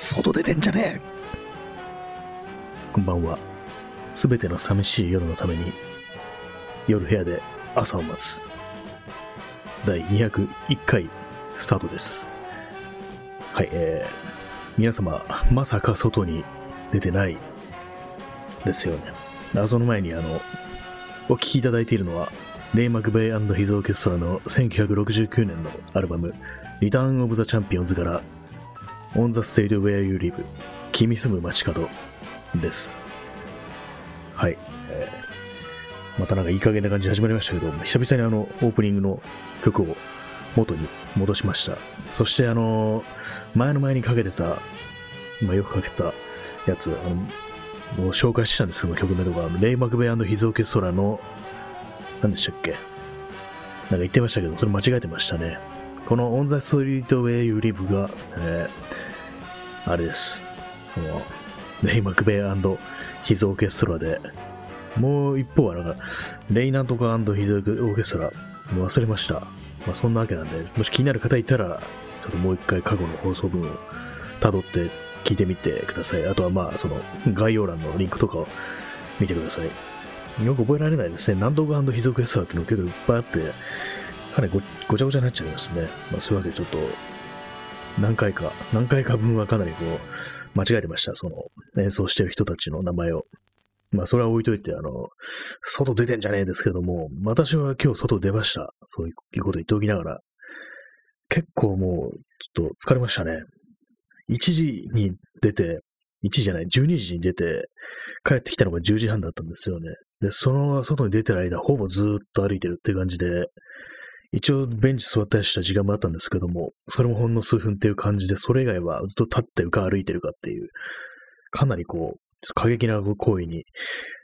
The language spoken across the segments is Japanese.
外出てんじゃねえこんばんは。すべての寂しい夜のために、夜部屋で朝を待つ。第201回スタートです。はい、えー、皆様、まさか外に出てないですよね。謎の前に、あの、お聴きいただいているのは、レイ・マクベイヒズ・オーケストラの1969年のアルバム、リターン・オブ・ザ・チャンピオンズから On the State Where You Live 君住む街角です。はい。えーまたなんかいい加減な感じで始まりましたけど、久々にあの、オープニングの曲を元に戻しました。そしてあの、前の前にかけてた、今よくかけてたやつ、あの、もう紹介してたんですけど、曲名とか、あのレイ・マクベイヒズ・オケストラの、何でしたっけ？なんか言ってましたけど、それ間違えてましたね。この On the Street Where You Live が、えーあれです。その、レイ・マクベイヒズ・オーケストラで、もう一方はなんか、レイなんとかヒズ・オーケストラ、もう忘れました。まあそんなわけなんで、もし気になる方いたら、ちょっともう一回過去の放送分を辿って聞いてみてください。あとはまあ、その、概要欄のリンクとかを見てください。よく覚えられないですね。何度かヒズ・オーケストラっていうの結構いっぱいあって、かなりごちゃごちゃになっちゃいますね。まあそういうわけでちょっと、何回か、何回か分はかなりこう、間違えてました。その、演奏してる人たちの名前を。まあ、それは置いといて、あの、外出てんじゃねえですけども、私は今日外出ました。そういうこと言っておきながら。結構もう、ちょっと疲れましたね。1時に出て、1時じゃない、12時に出て、帰ってきたのが10時半だったんですよね。で、その外に出てる間、ほぼずーっと歩いてるって感じで、一応ベンチ座ったりした時間もあったんですけども、それもほんの数分っていう感じで、それ以外はずっと立ってるか歩いてるかっていう、かなりこう、過激な行為に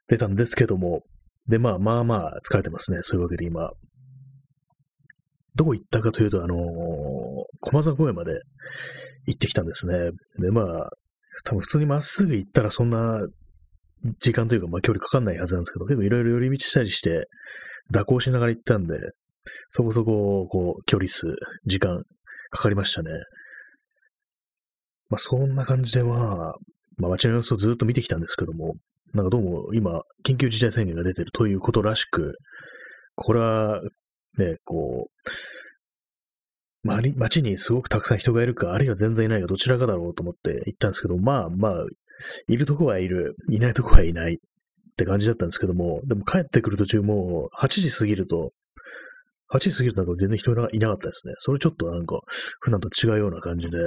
出たんですけども、で、まあまあまあ疲れてますね。そういうわけで今、どこ行ったかというと、あのー駒沢公園まで行ってきたんですね。で、まあ、多分普通にまっすぐ行ったらそんな時間というか、まあ距離かかんないはずなんですけど、結構いろいろ寄り道したりして、蛇行しながら行ったんで、そこそこ、こう、距離数、時間、かかりましたね。まあ、そんな感じで、まあ、まあ、街の様子をずっと見てきたんですけども、なんかどうも今、緊急事態宣言が出てるということらしく、これは、ね、こう、まり街にすごくたくさん人がいるか、あるいは全然いないか、どちらかだろうと思って行ったんですけど、まあまあ、いるとこはいる、いないとこはいないって感じだったんですけども、でも帰ってくる途中もう8時過ぎると、8時過ぎるとなんか全然人がいなかったですね。それちょっとなんか、普段と違うような感じで、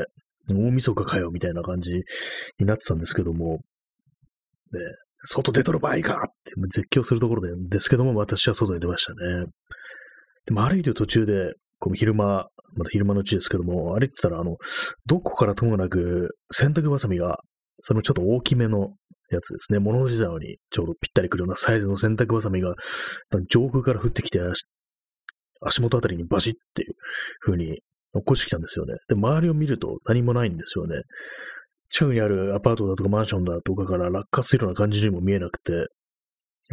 大晦日かよみたいな感じになってたんですけども、ね、外出とる場合かって絶叫するところでですけども、私は外に出ましたね。でも歩いてる途中で、こう昼間、まだ昼間のうちですけども、歩いてたら、あの、どこからともなく洗濯バサミが、そのちょっと大きめのやつですね、物干し竿にちょうどぴったりくるようなサイズの洗濯バサミが、上空から降ってきて、足元あたりにバシッっていう風に落っこちてきたんですよね。で、周りを見ると何もないんですよね。近くにあるアパートだとかマンションだとかから落下するような感じにも見えなくて、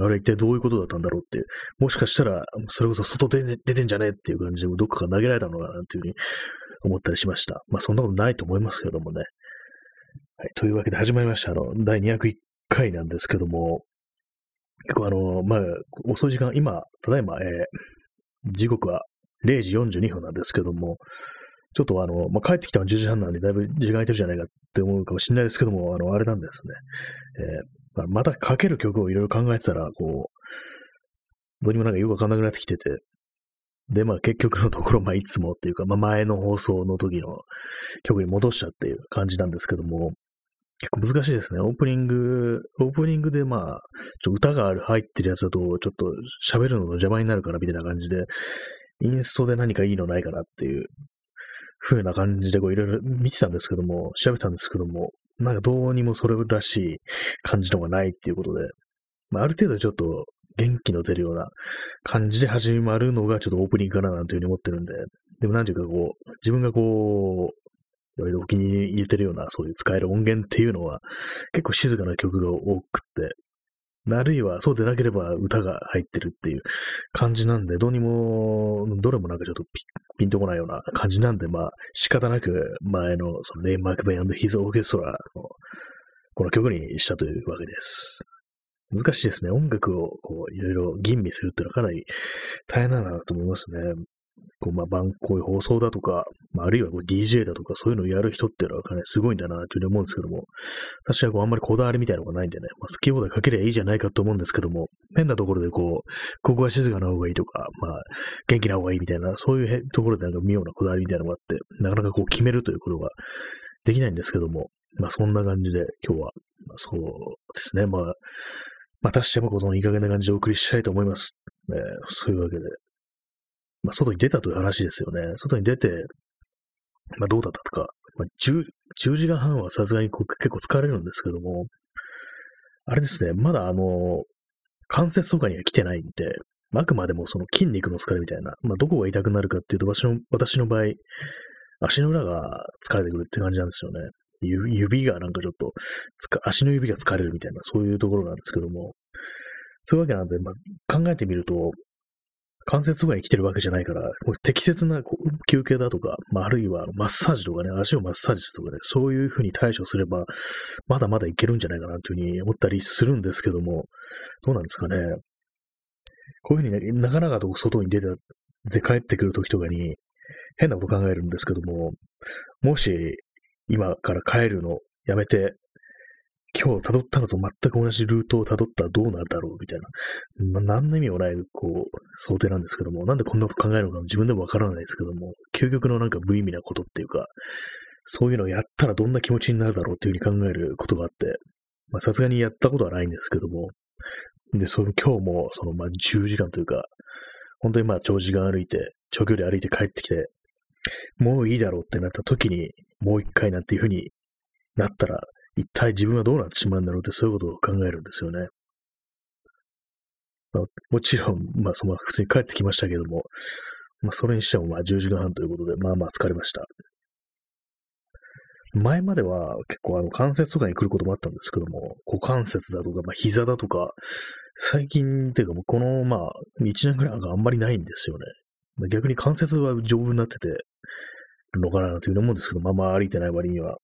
あれ一体どういうことだったんだろうっていう。もしかしたら、それこそ外出出てんじゃねえっていう感じで、どっかから投げられたのかなっていうふうに思ったりしました。まあそんなことないと思いますけどもね。はい。というわけで始まりました。あの、第201回なんですけども、結構あの、まあ、遅い時間、今、ただいま、えー、時刻は0時42分なんですけども、ちょっとあの、まあ、帰ってきたの10時半なのにだいぶ時間空いてるじゃないかって思うかもしれないですけども、あの、あれなんですね。えーまあ、またかける曲をいろいろ考えてたら、こう、どうにもなんかよくわかんなくなってきてて、で、まあ結局のところ、まあいつもっていうか、まあ前の放送の時の曲に戻したっていう感じなんですけども、結構難しいですね。オープニング、オープニングでまあ、ちょ歌がある入ってるやつだと、ちょっと喋るのの邪魔になるからみたいな感じで、インストで何かいいのないかなっていう風な感じでこういろいろ見てたんですけども、調べたんですけども、なんかどうにもそれらしい感じのがないっていうことで、まあ、ある程度ちょっと元気の出るような感じで始まるのがちょっとオープニングかななんていうふうに思ってるんで、でもなんていうかこう、自分がこう、割とお気に入れてるようなそういう使える音源っていうのは結構静かな曲が多くて、あるいはそうでなければ歌が入ってるっていう感じなんで、どうにも、どれもなんかちょっとピンとこないような感じなんで、まあ仕方なく前のそのレイ・マクベイヒズ・オーケストラのこの曲にしたというわけです。難しいですね。音楽をこういろいろ吟味するっていうのはかなり大変なんだなと思いますね。こう、まあ、番、こういう放送だとか、まあ、あるいはこう DJ だとか、そういうのをやる人っていうのはかなりすごいんだな、というふうに思うんですけども、私はこう、あんまりこだわりみたいなのがないんでね、まあ、好き放題かけりゃいいじゃないかと思うんですけども、変なところでこう、ここは静かな方がいいとか、まあ、元気な方がいいみたいな、そういうところでなんか妙なこだわりみたいなのがあって、なかなかこう決めるということができないんですけども、まあ、そんな感じで今日は、まあ、そうですね、まあ、またしてもこのいい加減な感じでお送りしたいと思います。えー、そういうわけで、まあ、外に出たという話ですよね。外に出て、まあ、どうだったとか、まあ10、10時間半はさすがにこう結構疲れるんですけども、あれですね、まだあの、関節とかには来てないんで、あくまでもその筋肉の疲れみたいな、まあ、どこが痛くなるかっていうと、私の私の場合、足の裏が疲れてくるって感じなんですよね。指がなんかちょっと、足の指が疲れるみたいな、そういうところなんですけども、そういうわけなんで、まあ、考えてみると、関節とかに来てるわけじゃないから、適切な休憩だとか、まあ、あるいはマッサージとかね、足をマッサージするとかね、そういうふうに対処すれば、まだまだいけるんじゃないかなというふうに思ったりするんですけども、どうなんですかね。こういうふうにね、なかなかと外に出て、で帰ってくるときとかに、変なこと考えるんですけども、もし、今から帰るのやめて、今日辿ったのと全く同じルートを辿ったらどうなるだろうみたいな。まあ、何の意味もない、こう、想定なんですけども、なんでこんなこと考えるのか自分でもわからないですけども、究極のなんか無意味なことっていうか、そういうのをやったらどんな気持ちになるだろうっていうふうに考えることがあって、まあさすがにやったことはないんですけども、で、その今日も、そのま10時間というか、本当にま長時間歩いて、長距離歩いて帰ってきて、もういいだろうってなった時に、もう一回なんていうふうになったら、一体自分はどうなってしまうんだろうってそういうことを考えるんですよね。まあ、もちろん、まあ、その普通に帰ってきましたけども、まあ、それにしてもまあ10時間半ということで、まあまあ疲れました。前までは結構あの関節とかに来ることもあったんですけども、股関節だとか、まあ膝だとか、最近っていうかもうこのまあ1年ぐらいがあんまりないんですよね。逆に関節は丈夫になっててのかなというふうに思うんですけど、まあまあ歩いてない割には。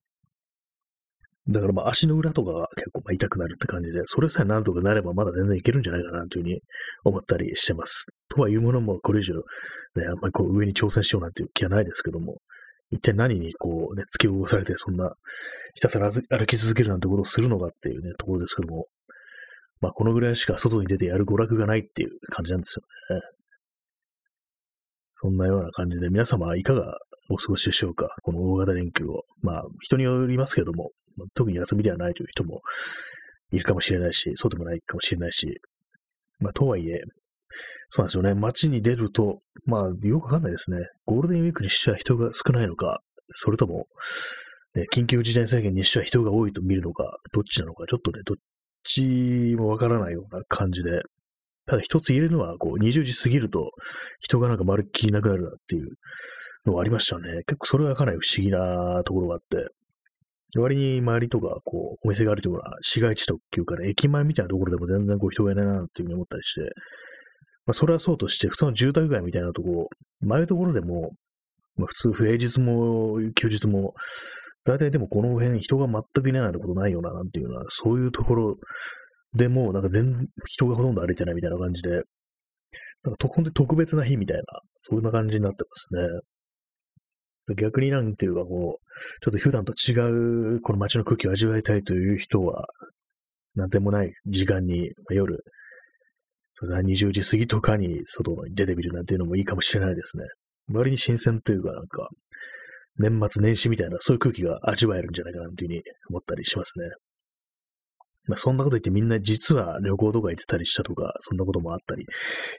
だからまあ足の裏とかが結構まあ痛くなるって感じで、それさえなんとかなればまだ全然いけるんじゃないかなというふうに思ったりしてます。とはいうものもこれ以上ね、あんまりこう上に挑戦しようなんていう気はないですけども、一体何にこうね、突き動かされてそんなひたすら歩き続けるなんてことをするのかっていうね、ところですけども、まあこのぐらいしか外に出てやる娯楽がないっていう感じなんですよね。そんなような感じで皆様はいかがお過ごしでしょうか？この大型連休を。まあ人によりますけども、特に休みではないという人もいるかもしれないし、そうでもないかもしれないし、まあ、とはいえ、そうなんですよね。街に出ると、まあ、よくわかんないですね。ゴールデンウィークにしては人が少ないのか、それとも、ね、緊急事態宣言にしては人が多いと見るのか、どっちなのか、ちょっとね、どっちもわからないような感じで、ただ一つ言えるのは、こう、20時過ぎると、人がなんかまるっきりなくなるなっていうのがありましたよね。結構それがかなり不思議なところがあって、割に周りとか、こう、お店があるところは、市街地というかね、駅前みたいなところでも全然こう人がいないなっていうふうに思ったりして、まあ、それはそうとして、普通の住宅街みたいなところ、前のところでも、まあ、普通、平日も休日も、大体でもこの辺人が全くいないなんてことないよな、なんていうのは、そういうところでも、なんか全人がほとんど歩いてないみたいな感じで、なんか特別な日みたいな、そんな感じになってますね。逆になんていうかこう、ちょっと普段と違うこの街の空気を味わいたいという人は、なんでもない時間に、まあ、夜、20時過ぎとかに外に出てみるなんていうのもいいかもしれないですね。割に新鮮というかなんか、年末年始みたいなそういう空気が味わえるんじゃないかなというふうに思ったりしますね。まあそんなこと言ってみんな実は旅行とか行ってたりしたとか、そんなこともあったり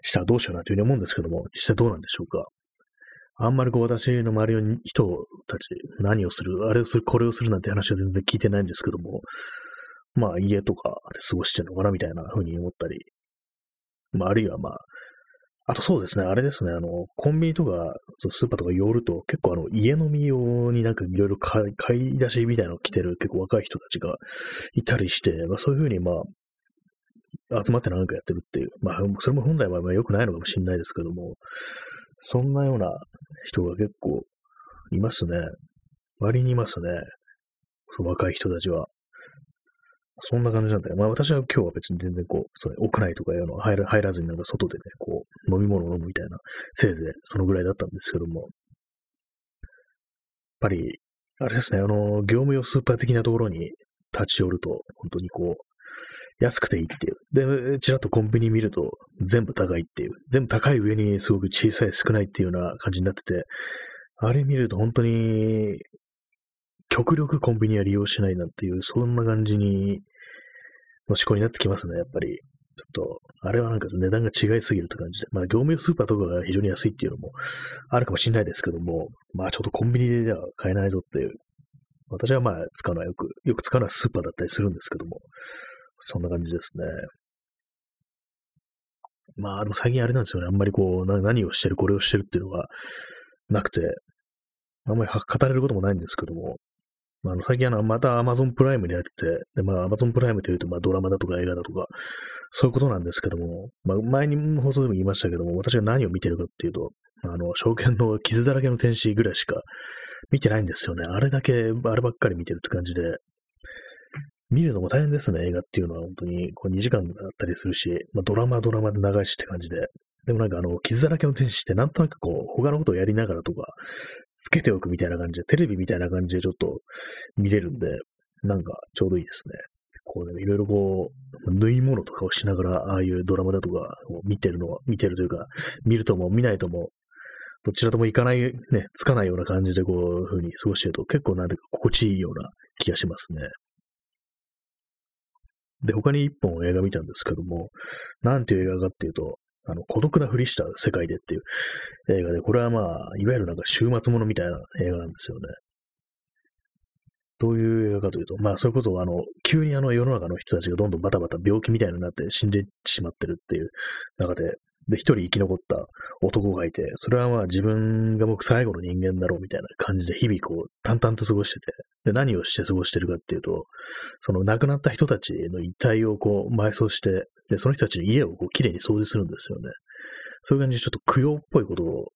したらどうしようなというふうに思うんですけども、実際どうなんでしょうか？あんまりこう私の周りの人たち何をする、あれをする、これをするなんて話は全然聞いてないんですけども、まあ家とかで過ごしてるのかなみたいな風に思ったり、まああるいはまあ、あとそうですね、あれですね、あの、コンビニとか、スーパーとか寄ると、結構あの、家飲み用になんかいろいろ買い出しみたいなの来てる結構若い人たちがいたりして、まあそういうふうにまあ、集まってなんかやってるっていう、まあ、それも本来はまあ良くないのかもしれないですけども、そんなような人が結構いますね。割にいますね。その若い人たちは。そんな感じなんだよ。まあ私は今日は別に全然こう、それ屋内とかいうの入ら入らずになんか外でね、こう、飲み物を飲むみたいな、せいぜいそのぐらいだったんですけども、やっぱり、あれですね、あの、業務用スーパー的なところに立ち寄ると、本当にこう、安くていいっていう。で、ちらっとコンビニ見ると全部高いっていう。全部高い上にすごく小さい少ないっていうような感じになってて、あれ見ると本当に極力コンビニは利用しないなんていう、そんな感じに、の思考になってきますね、やっぱり。ちょっと、あれはなんか値段が違いすぎるって感じで。まあ、業務用スーパーとかが非常に安いっていうのもあるかもしれないですけども、まあ、ちょっとコンビニでは買えないぞっていう。私はまあ、使うのはよく、よく使うのはスーパーだったりするんですけども、そんな感じですね。まあ、でも最近あれなんですよね。あんまりこう、何をしてる、これをしてるっていうのがなくて、あんまり語れることもないんですけども、まあ、の最近あの、また Amazon プライムにやってて、で、まあ Amazon プライムというと、まあドラマだとか映画だとか、そういうことなんですけども、まあ前に放送でも言いましたけども、私が何を見てるかっていうと、あの、証券の傷だらけの天使ぐらいしか見てないんですよね。あれだけ、あればっかり見てるって感じで、見るのも大変ですね、映画っていうのは本当に、こう2時間だったりするし、まあ、ドラマドラマで長いしって感じで。でもなんかあの、傷だらけの天使ってなんとなくこう、他のことをやりながらとか、つけておくみたいな感じで、テレビみたいな感じでちょっと見れるんで、なんかちょうどいいですね。こうね、いろいろこう、縫い物とかをしながら、ああいうドラマだとかを見てるのは、見てるというか、見るとも見ないとも、どちらともいかない、ね、つかないような感じでこういう風に過ごしてると結構なんていうか心地いいような気がしますね。で、他に一本映画見たんですけども、なんていう映画かっていうと、あの、孤独なふりした世界でっていう映画で、これはまあ、いわゆるなんか週末ものみたいな映画なんですよね。どういう映画かというと、まあ、それこそ、あの、急にあの世の中の人たちがどんどんバタバタ病気みたいになって死んでしまってるっていう中で、で、一人生き残った男がいて、それはまあ自分が僕最後の人間だろうみたいな感じで日々こう淡々と過ごしてて、で、何をして過ごしてるかっていうと、その亡くなった人たちの遺体をこう埋葬して、で、その人たちの家をこう綺麗に掃除するんですよね。そういう感じでちょっと供養っぽいことを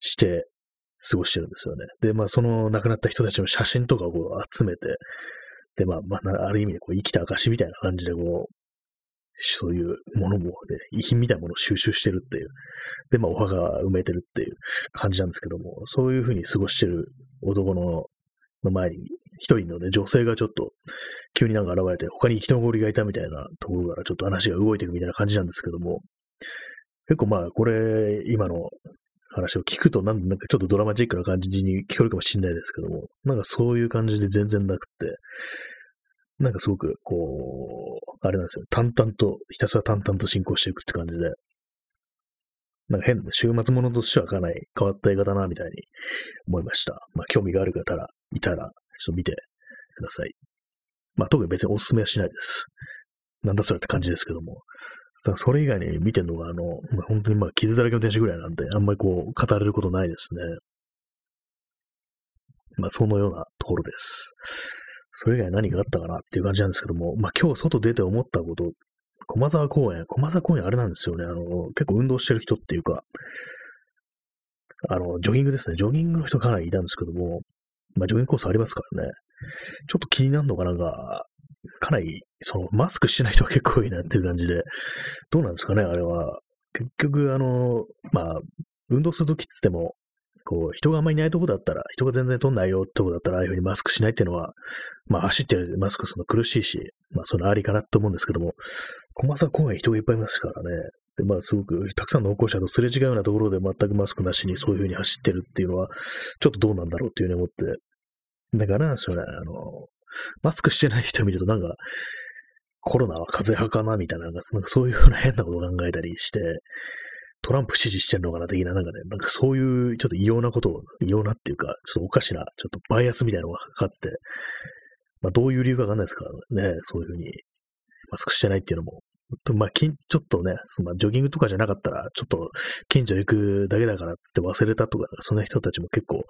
して過ごしてるんですよね。で、まあその亡くなった人たちの写真とかをこう集めて、で、まあ、まあ、ある意味でこう生きた証みたいな感じでこう、そういうものも、ね、遺品みたいなものを収集してるっていう。で、まあ、お墓が埋めてるっていう感じなんですけども、そういうふうに過ごしてる男のの前に、一人のね、女性がちょっと、急になんか現れて、他に生き残りがいたみたいなところからちょっと話が動いていくみたいな感じなんですけども、結構まあ、これ、今の話を聞くとなん、かちょっとドラマチックな感じに聞こえるかもしれないですけども、なんかそういう感じで全然なくって、なんかすごく、こう、あれなんですよ。淡々と、ひたすら淡々と進行していくって感じで、なんか変な、週末ものとしてはかなり変わった映画だな、みたいに思いました。まあ、興味がある方ら、いたら、ちょっと見てください。まあ、特に別にお勧めはしないです。なんだそれって感じですけども。それ以外に見てるのが、あの、まあ、本当にまあ、傷だらけの天使ぐらいなんで、あんまりこう、語れることないですね。まあ、そのようなところです。それ以外何があったかなっていう感じなんですけども、まあ今日外出て思ったこと、駒沢公園、駒沢公園あれなんですよね、あの、結構運動してる人っていうか、あの、ジョギングですね。ジョギングの人かなりいたんですけども、まあジョギングコースありますからね。ちょっと気になるのがなんか、かなり、その、マスクしてない人が結構多いなっていう感じで、どうなんですかね、あれは。結局、あの、まあ、運動するときって言っても、こう、人があんまりいないとこだったら、人が全然取んないよってとこだったら、ああいうふうにマスクしないっていうのは、まあ走ってるマスクするの苦しいし、まあそのありかなと思うんですけども、駒沢公園人がいっぱいいますからね。で、まあすごくたくさんの歩行者とすれ違うようなところで全くマスクなしにそういうふうに走ってるっていうのは、ちょっとどうなんだろうっていうふうに思って。だからなんですよね、あの、マスクしてない人見るとなんか、コロナは風邪派かなみたいな、なんかそういうふうな変なことを考えたりして、トランプ支持してんのかな的な、なんかね、なんかそういうちょっと異様なことを、異様なっていうか、ちょっとおかしな、ちょっとバイアスみたいなのがかかってて、まあどういう理由かわかんないですからね、そういうふうに、マスクしてないっていうのも、まあ、ちょっとね、そのジョギングとかじゃなかったら、ちょっと近所行くだけだからって忘れたとか、そんな人たちも結構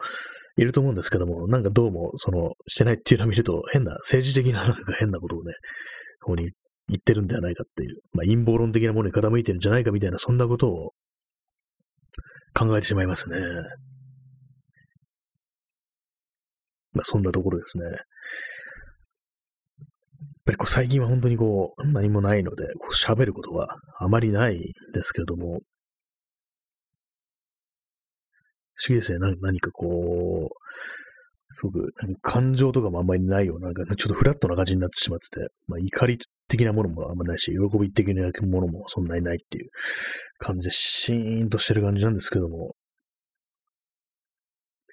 いると思うんですけども、なんかどうも、その、してないっていうのを見ると、変な、政治的ななんか変なことをね、ここに言ってるんではないかっていう、まあ陰謀論的なものに傾いてるんじゃないかみたいな、そんなことを考えてしまいますね。まあ、そんなところですね。やっぱりこう最近は本当にこう何もないので、喋ることはあまりないんですけれども、不思議ですね。何かこう、すごく感情とかもあんまりないような、なんかちょっとフラットな感じになってしまってて、まあ怒り的なものもあんまないし、喜び的なものもそんなにないっていう感じで、シーンとしてる感じなんですけども、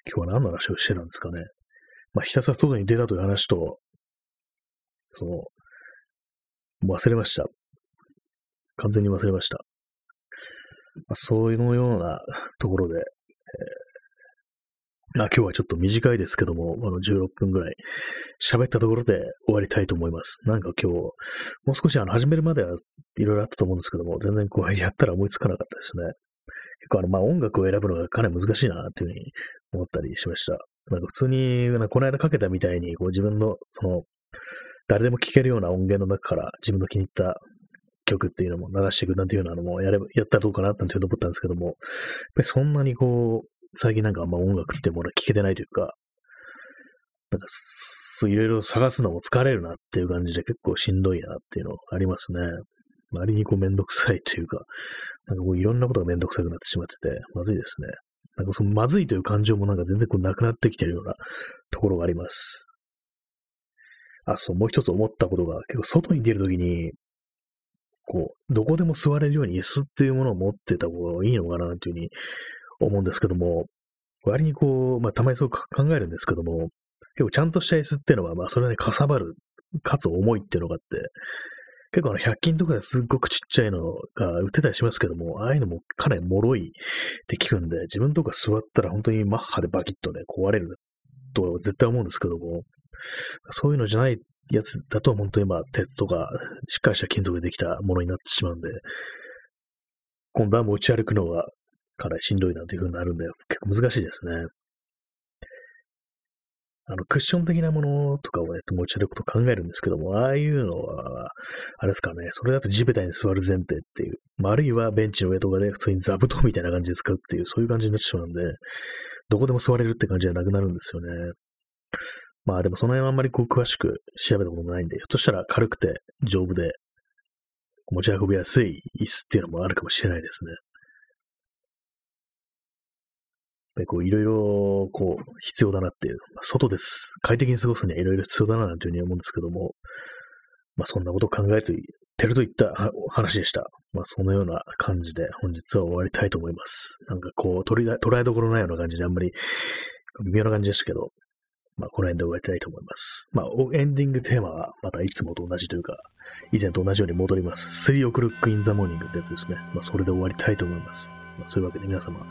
今日は何の話をしてたんですかね。まあ、ひたすら外に出たという話と、その、忘れました。完全に忘れました。まあ、そういうのようなところで、えー、今日はちょっと短いですけども、あの16分ぐらい喋ったところで終わりたいと思います。なんか今日、もう少しあの始めるまではいろいろあったと思うんですけども、全然こうやったら思いつかなかったですね。結構あの、まあ、音楽を選ぶのがかなり難しいなっていうふうに思ったりしました。なんか普通に、この間かけたみたいに、こう自分の、その、誰でも聴けるような音源の中から自分の気に入った曲っていうのも流していくなんていうのもやれば、やったらどうかななんていうの思ったんですけども、やっぱりそんなにこう、最近なんかあんま音楽ってものは聴けてないというか、なんか、そういろいろ探すのも疲れるなっていう感じで結構しんどいなっていうのありますね。周りにこうめんどくさいというか、なんかこういろんなことがめんどくさくなってしまってて、まずいですね。なんかそのまずいという感情もなんか全然こうなくなってきてるようなところがあります。あ、そう、もう一つ思ったことが、結構外に出るときに、こう、どこでも座れるように椅子っていうものを持ってた方がいいのかなというふうに思うんですけども、割にこう、まあたまにそう考えるんですけども、結構ちゃんとした椅子っていうのは、まあそれなりにかさばる、かつ重いっていうのがあって、結構あの100均とかですっごくちっちゃいのが売ってたりしますけども、ああいうのもかなり脆いって聞くんで、自分とか座ったら本当にマッハでバキッとね、壊れるとは絶対思うんですけども、そういうのじゃないやつだと本当にまあ鉄とかしっかりした金属でできたものになってしまうんで、今度は持ち歩くのがかなりしんどいなという風になるんで、結構難しいですね。あの、クッション的なものとかをね、持ち歩くと考えるんですけども、ああいうのは、あれですかね、それだと地べたに座る前提っていう、まあ、あるいはベンチの上とかで普通に座布団みたいな感じで使うっていう、そういう感じになってしまうんで、どこでも座れるって感じじゃなくなるんですよね。まあでもその辺はあんまりこう詳しく調べたこともないんで、ひょっとしたら軽くて丈夫で持ち運びやすい椅子っていうのもあるかもしれないですね。こういろいろこう必要だなっていう、まあ、外です。快適に過ごすにはいろいろ必要だななんていうふうに思うんですけども、まあそんなことを考えてるといった話でした。まあそのような感じで本日は終わりたいと思います。なんかこう捉え捉えどころないような感じであんまり微妙な感じでしたけど、まあこの辺で終わりたいと思います。まあエンディングテーマはまたいつもと同じというか、以前と同じように戻ります。3 o'clock in the morning ってやつですね。まあそれで終わりたいと思います。まあ、そういうわけで皆様、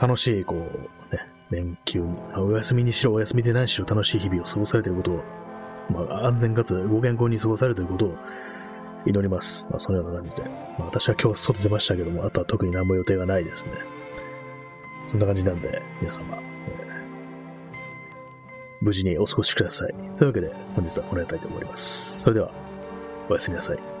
楽しい、こう、ね、連休、まあ、お休みにしろ、お休みでないしろ、楽しい日々を過ごされていることを、まあ、安全かつご健康に過ごされていることを祈ります。まあ、そのような感じで。まあ、私は今日外出ましたけども、あとは特に何も予定がないですね。そんな感じなんで、皆様、えー無事にお過ごしください。というわけで、本日はこの辺りで終わります。それでは、おやすみなさい。